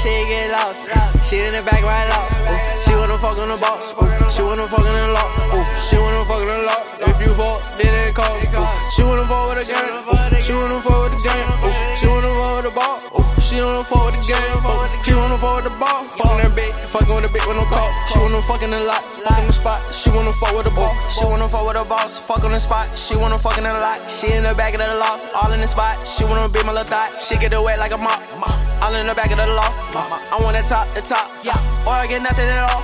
she get lost. She in the back right off. She wanna fuck on the. Ooh, she wanna fuck on the law. She wanna fuck on the law. If you fuck, then it call. She wanna fuck with the gang. Ooh, she wanna fuck with the gang. She wanna fuck with the ball. She wanna fuck with the game. Ooh, she wanna fuck with the ball. Fucking that bitch, fucking with the bitch with no call. She wanna fuck in the lot, fuck in the spot. She wanna fuck with the ball. She wanna fuck with the boss, fuck on the spot. She wanna fuck in the lot. She in the back of the loft, all in the spot. She wanna be my little thought. She get it wet like a mop. All in the back of the loft. I want that top, the top. Yeah. Or I get nothing at all.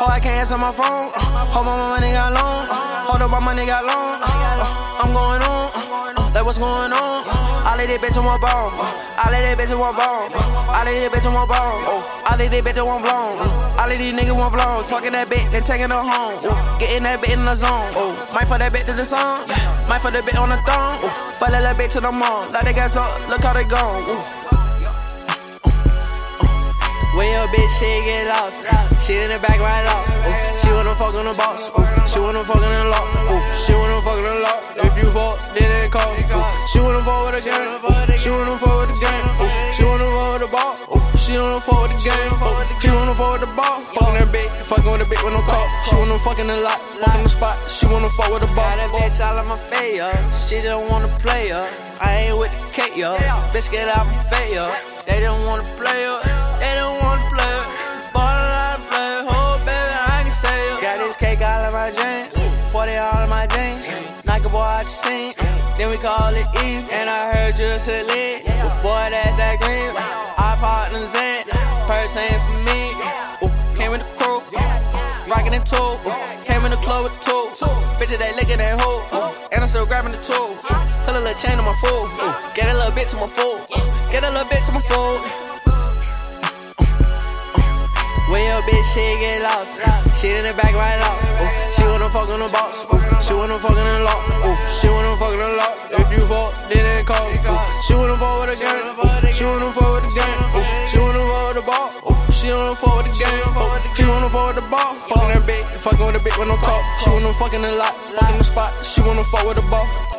Or I can't answer my phone. Hold on, my money got long. Hold up, my money got long. Uh, I'm going on. Uh, like what's going on? All of these bitches want bone. All of these bitches want bone. All of these bitches want bone. Oh, all of these bitches want blown. Uh, all of these niggas want vlogs. Fucking that bitch, then taking her home. Getting that bitch in the zone. Oh, might fuck that bitch to the song. Might fuck that bitch on the throne. Oh, fuck that bitch to the mall. Like they got so, look how they gone. When your bitch she get lost, she in the back right off. Ooh, she wanna fuck on the boss. Ooh, she wanna fuck on the law. Ooh, she wanna fuck on the law. If you fuck, then it call. Ooh, she wanna fuck with the gang. She wanna fuck with the gang. She wanna fuck with the ball. Ooh, she wanna fuck with the. Ooh, she wanna fuck with the ball. Fucking that bitch, fucking with the bitch with no call. She wanna fuck in the lot, fuck in the spot. She wanna fuck with the ball. Got That bitch all in my face. She don't wanna play, yo. I ain't with the cake, yo. Bitch get out my face, yo. They don't wanna play, yo. This cake all in my jeans. 40 all in my jeans. A boy out the scene. Then we call it Eve. And I heard you said lit. Boy, that's that green. Our partners in. Purse ain't for me. Ooh, came with the crew. Rockin' the two. Came in the club with the two. Bitches, they lickin' that hoe. And I'm still grabbing the two. Put a little chain on my foot. Get a little bit to my foot. Get a little bit to my foot. Bitch she get lost, she in the back right off. She wanna fuck on the. Ooh, she wanna fuck on the. Ooh, she wanna fuck on the law. If you fuck, then it call. She wanna fuck with gang. Ooh, she wanna fuck with gang. Ooh, she wanna fuck with the ball. She wanna fuck with the game. She wanna fuck with the ball. Fucking that bitch, fucking with the bitch with no call. She wanna fuck in the lot, fuck in the spot. She wanna fuck with the ball.